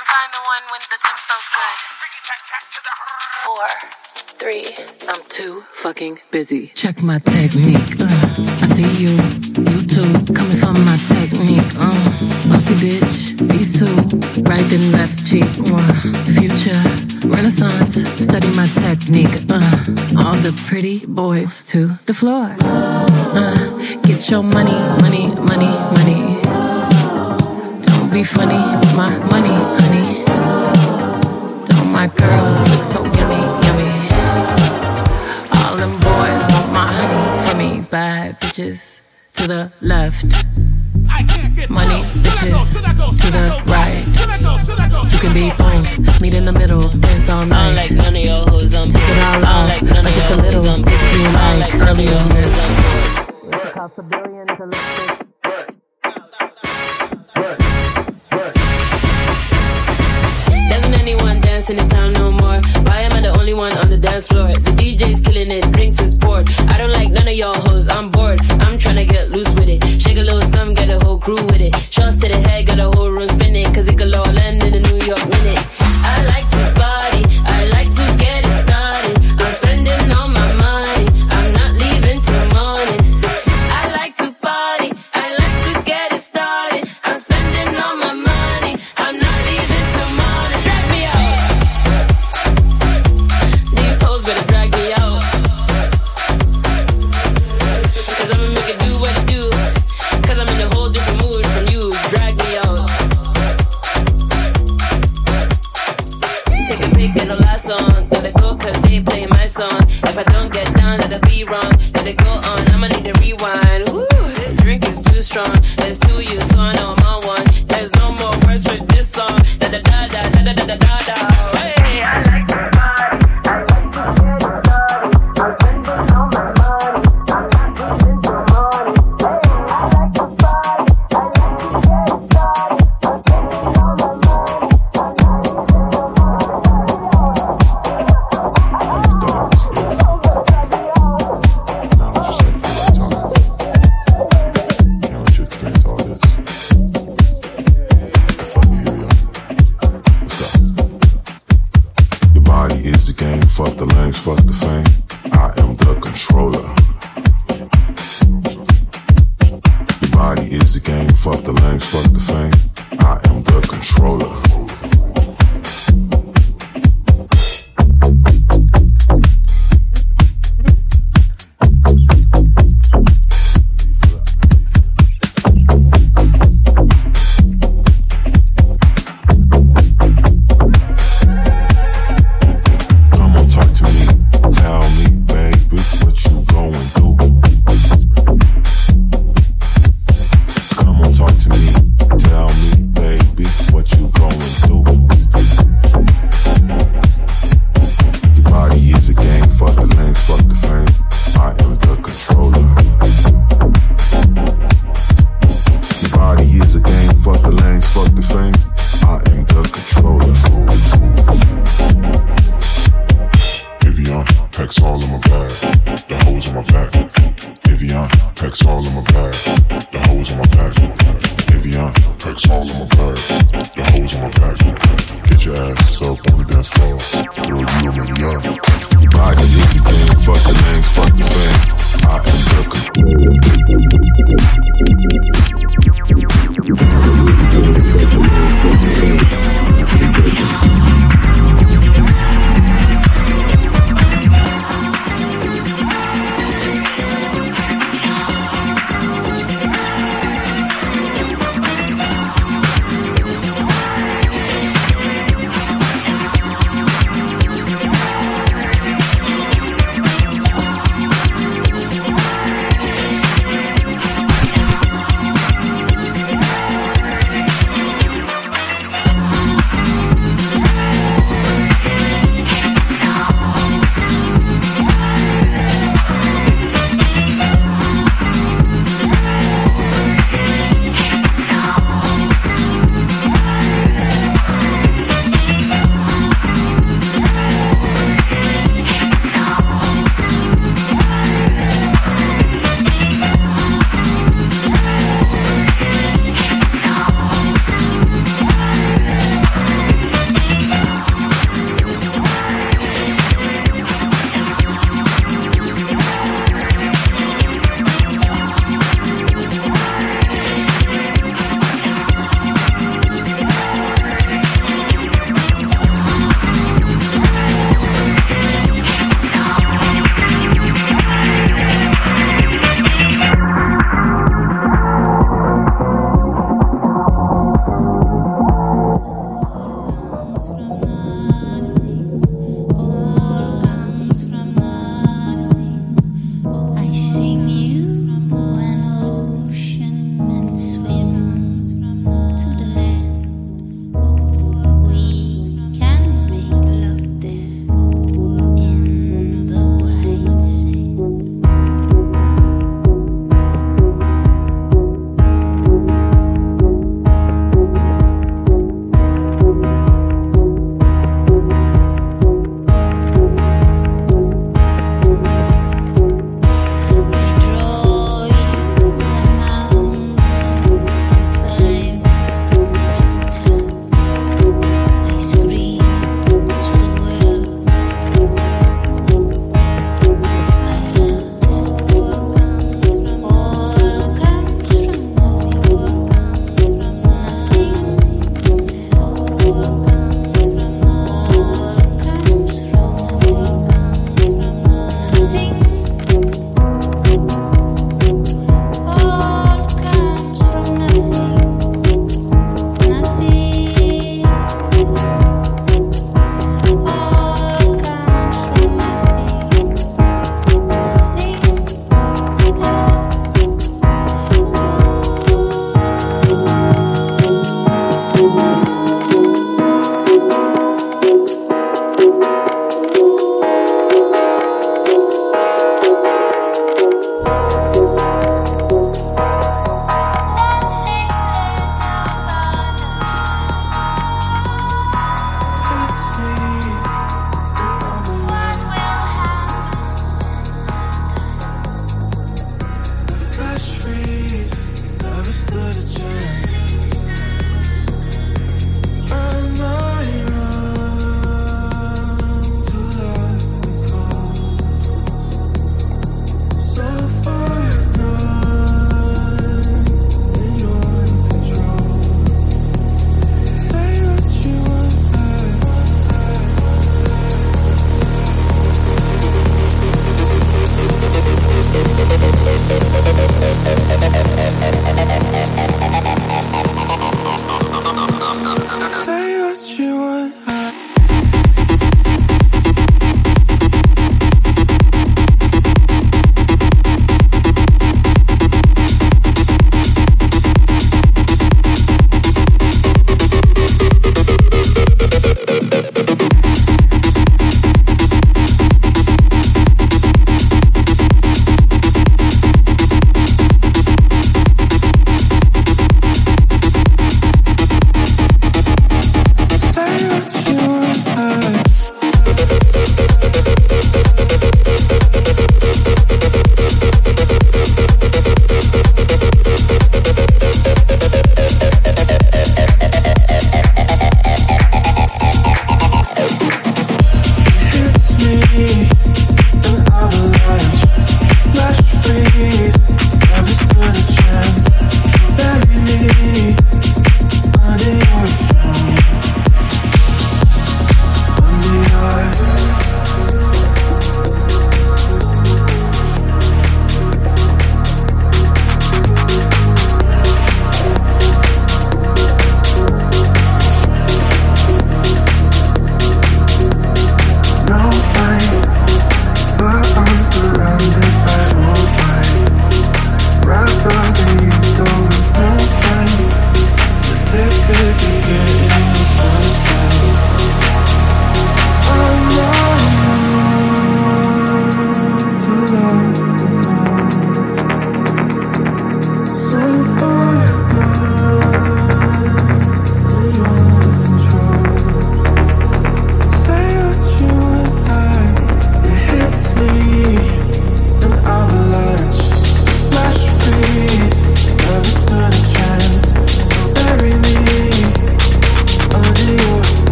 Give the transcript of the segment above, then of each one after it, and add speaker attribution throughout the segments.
Speaker 1: can find the one when the tempo's good. Four, three, I'm too fucking busy. Check my technique. Uh, I see you, you too. Coming from my technique. Uh, bossy bitch, be too. Right and left cheek. Uh, future, renaissance. Study my technique. Uh, all the pretty boys to the floor. Uh, get your money, money, money, money. Don't be funny, my money, so yummy, yummy. All them boys want my honey for me. Bad bitches to the left. Money bitches to the right. You can be both. Meet in the middle. Dance all
Speaker 2: I
Speaker 1: night.
Speaker 2: like none of your hoes. I'm
Speaker 1: Take it all
Speaker 2: I
Speaker 1: off,
Speaker 2: like none of
Speaker 1: just a little if you
Speaker 2: I
Speaker 1: like.
Speaker 2: none of
Speaker 1: Earlier
Speaker 2: your hoes. I'm
Speaker 1: Cost a billion to lipstick.
Speaker 2: Doesn't anyone in this town no more? Why am I the only one on the dance floor? The DJ's killing it, drinks is poured. I don't like none of y'all hoes, I'm bored. I'm tryna get loose with it. Shake a little something, get a whole crew with it. Shots to the head, got a whole room spinning. Cause it could all
Speaker 3: game. Fuck the lanes, fuck the fame. I am the controller.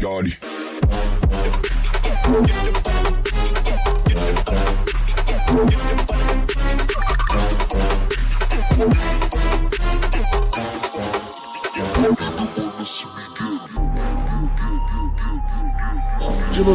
Speaker 4: Gaudy.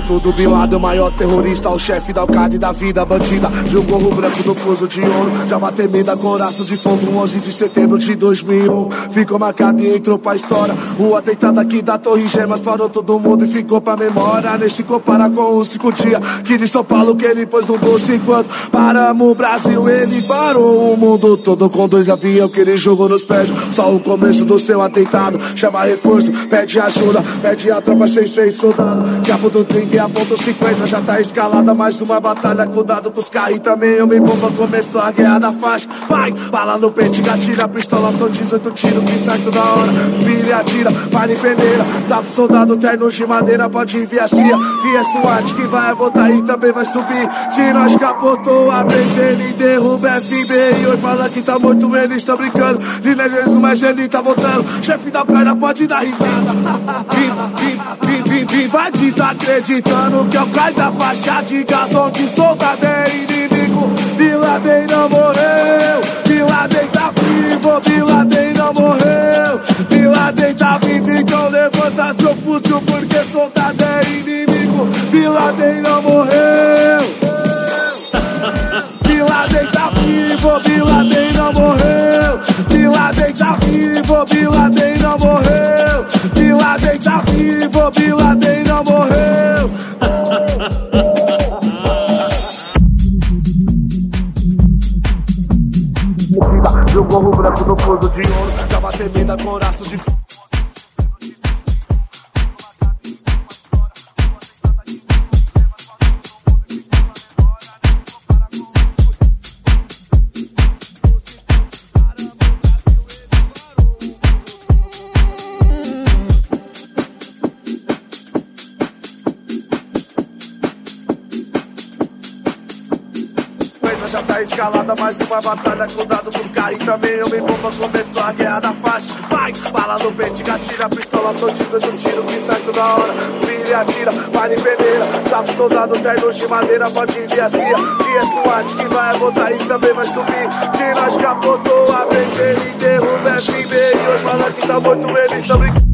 Speaker 4: Wanna see me get it.
Speaker 5: Yardy.
Speaker 6: De luto do Bin maior terrorista, o chefe da alcade da vida bandida. De um gorro branco no fuso de ouro, de uma temida coração de fogo, um 11 de setembro de 2001. Ficou marcado e entrou pra história. O atentado aqui da Torre Gemas parou todo mundo e ficou pra memória. Nem se compara com os cinco dias que de São Paulo que ele pôs no bolso. Enquanto paramos o Brasil, ele parou o mundo todo com dois aviões que ele jogou nos prédios. Só o começo do seu atentado. Chama reforço, pede ajuda, pede a tropa sem seis soldados. Cabo do 30 e a ponto 50 já tá escalada. Mais uma batalha, cuidado pros carros e também eu me bomba. Começou a guerra da faixa. Vai, bala no peito, gatilha, pistola, são 18 tiros que sai toda hora. Vira e atira, vale peneira. Dá pro soldado terno de madeira, pode a CIA. Via SWAT que vai voltar e também vai subir. Se nós capotou a vez, ele derruba FBI. Hoje fala que tá morto, eles estão brincando. Líder mesmo, mas ele tá voltando. Chefe da praia pode dar risada. vai desacreditando que é o cai da faixa de gasão de soldado inimigo. Bin não morreu, Bin tá vivo, Bin não morreu. Bin tá vivo, então levanta seu fuzil porque soldado é inimigo. Bin Laden não morreu. Bin tá vivo, Bin não morreu. Bin tá vivo, Bin não morreu. Vivo, Bin Laden não morreu. De um gorro branco no fundo de ouro, uma temida coração de batalha, pro carro e também eu me bomba, começou a guerra da faixa. Vai, bala no peito, gatilha, pistola, sou 18 tiro que sai toda hora. Vira e atira, vale peneira, tá pro soldado, terno de madeira, pode vir a CIA. Via SWAT que vai voltar e também vai subir. Se nós capotou a vez, ele derruba FBI. Hoje fala que tá morto, eles estão brincando.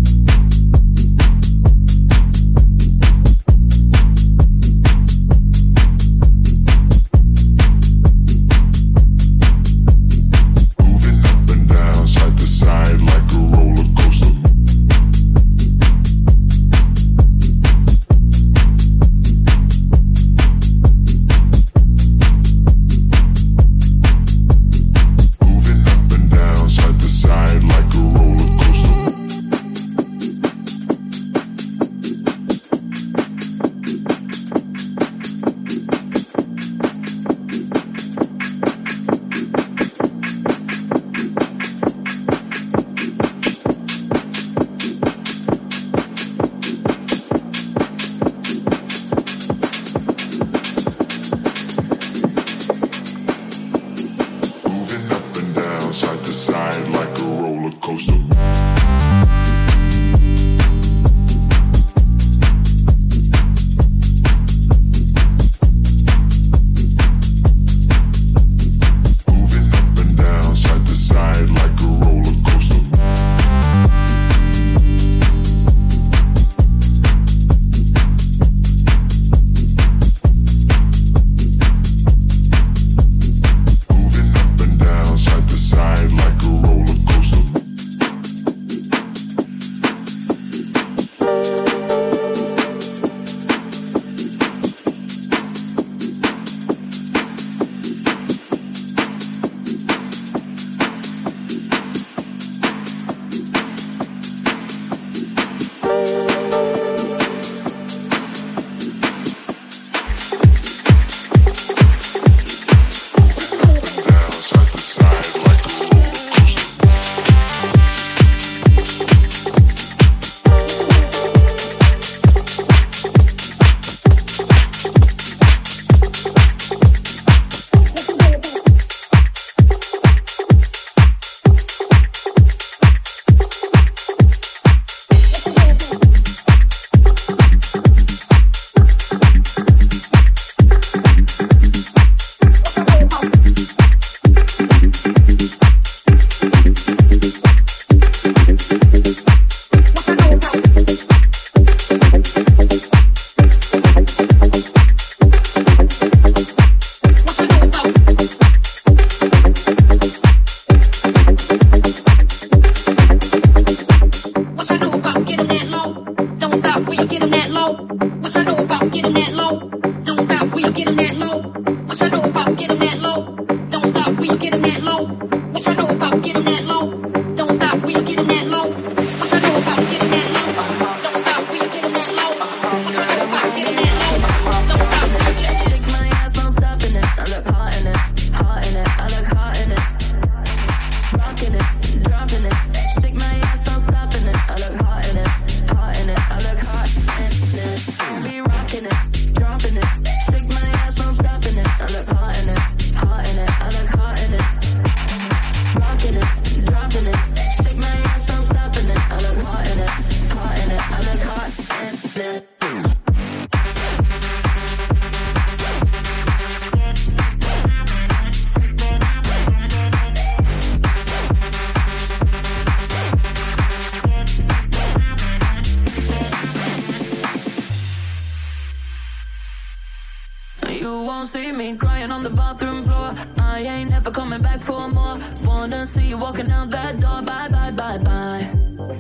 Speaker 1: For more. Wanna see you walking out that door. Bye, bye, bye, bye.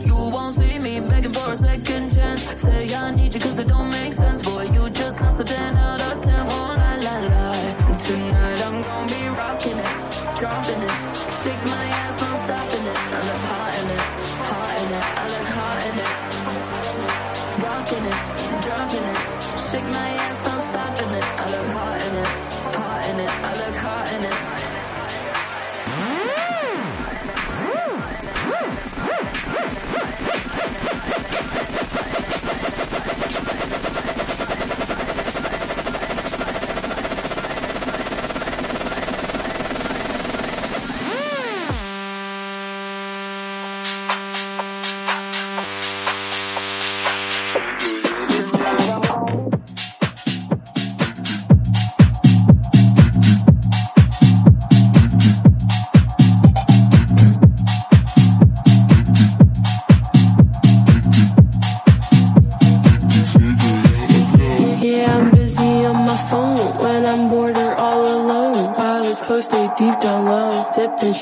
Speaker 1: You won't see me begging for a second chance. Say I need you cause it don't make sense. Boy, you just lost a 10 out of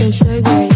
Speaker 7: and sugar.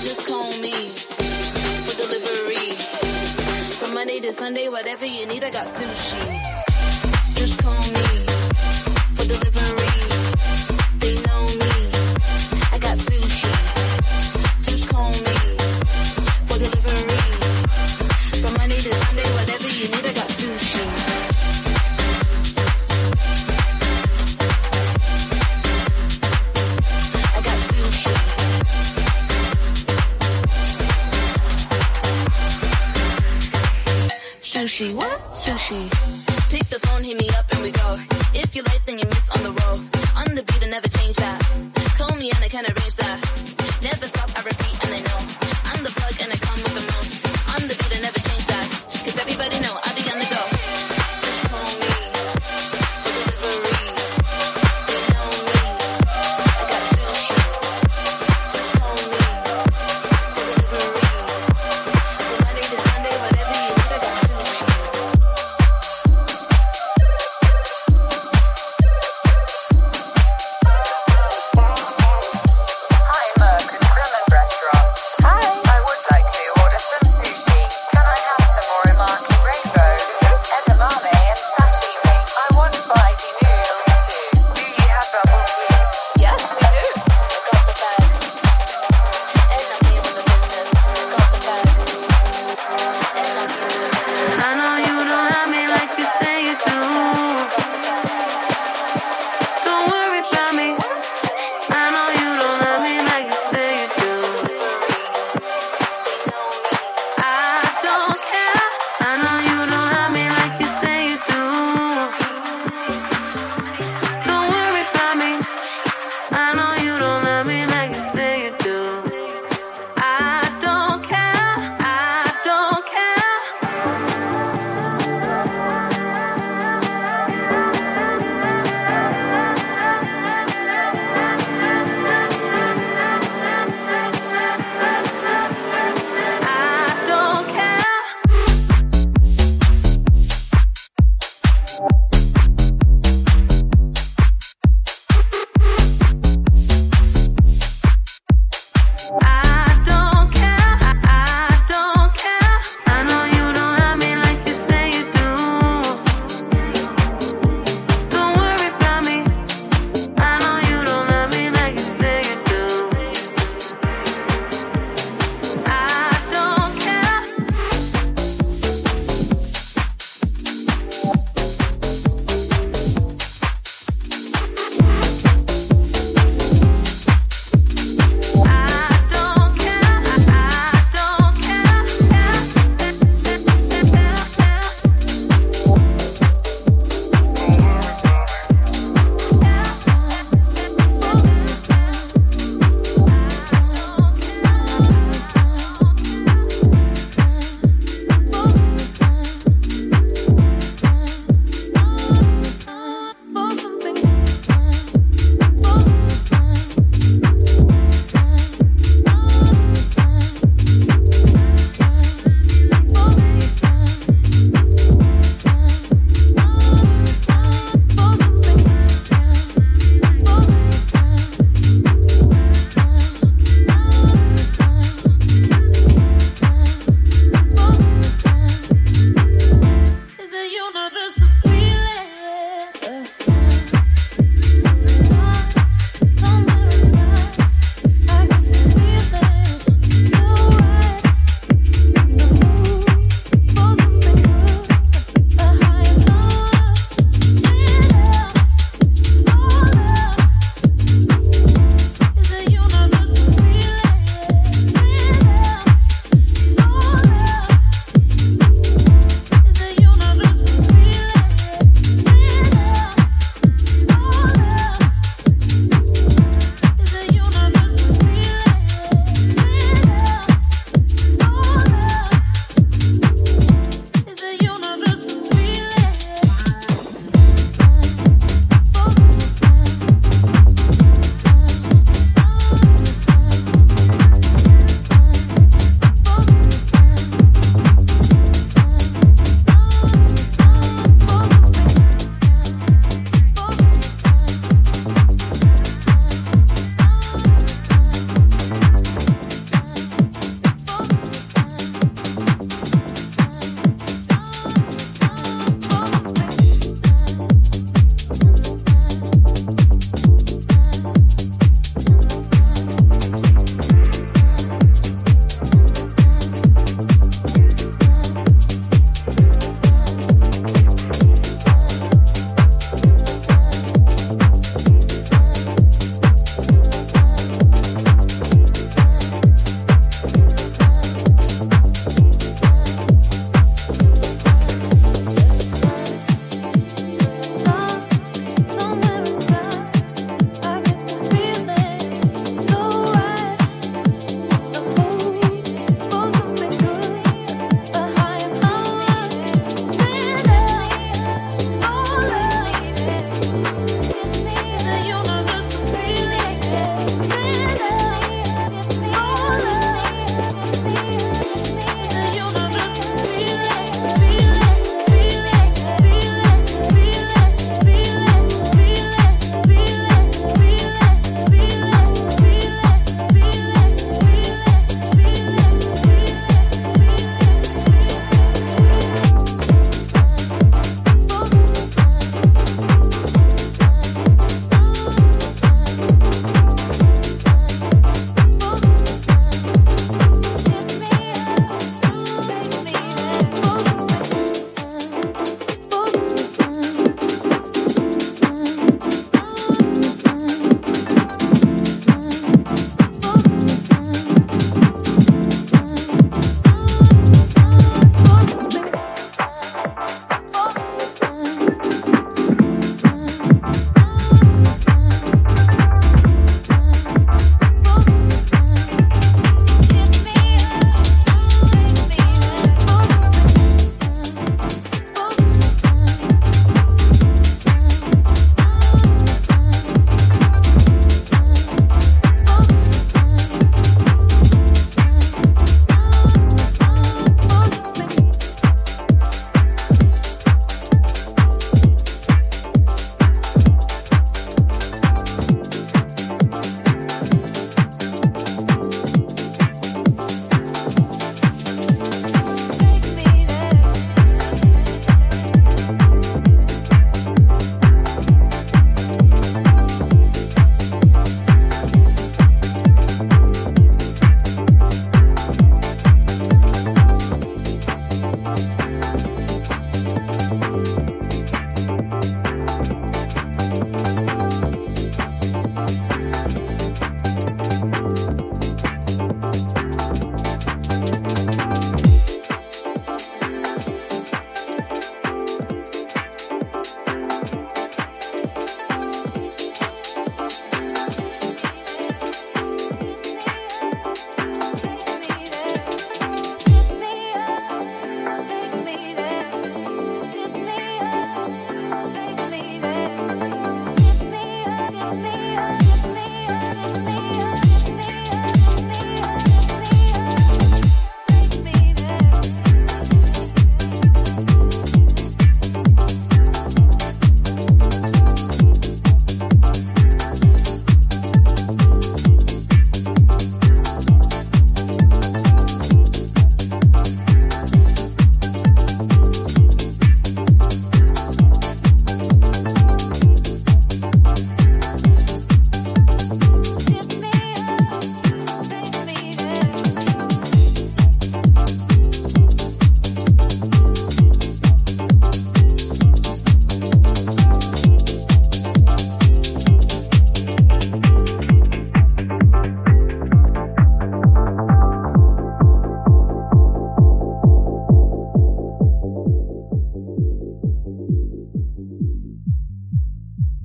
Speaker 2: Just call me for delivery. From Monday to Sunday, whatever you need, I got sushi. Just call me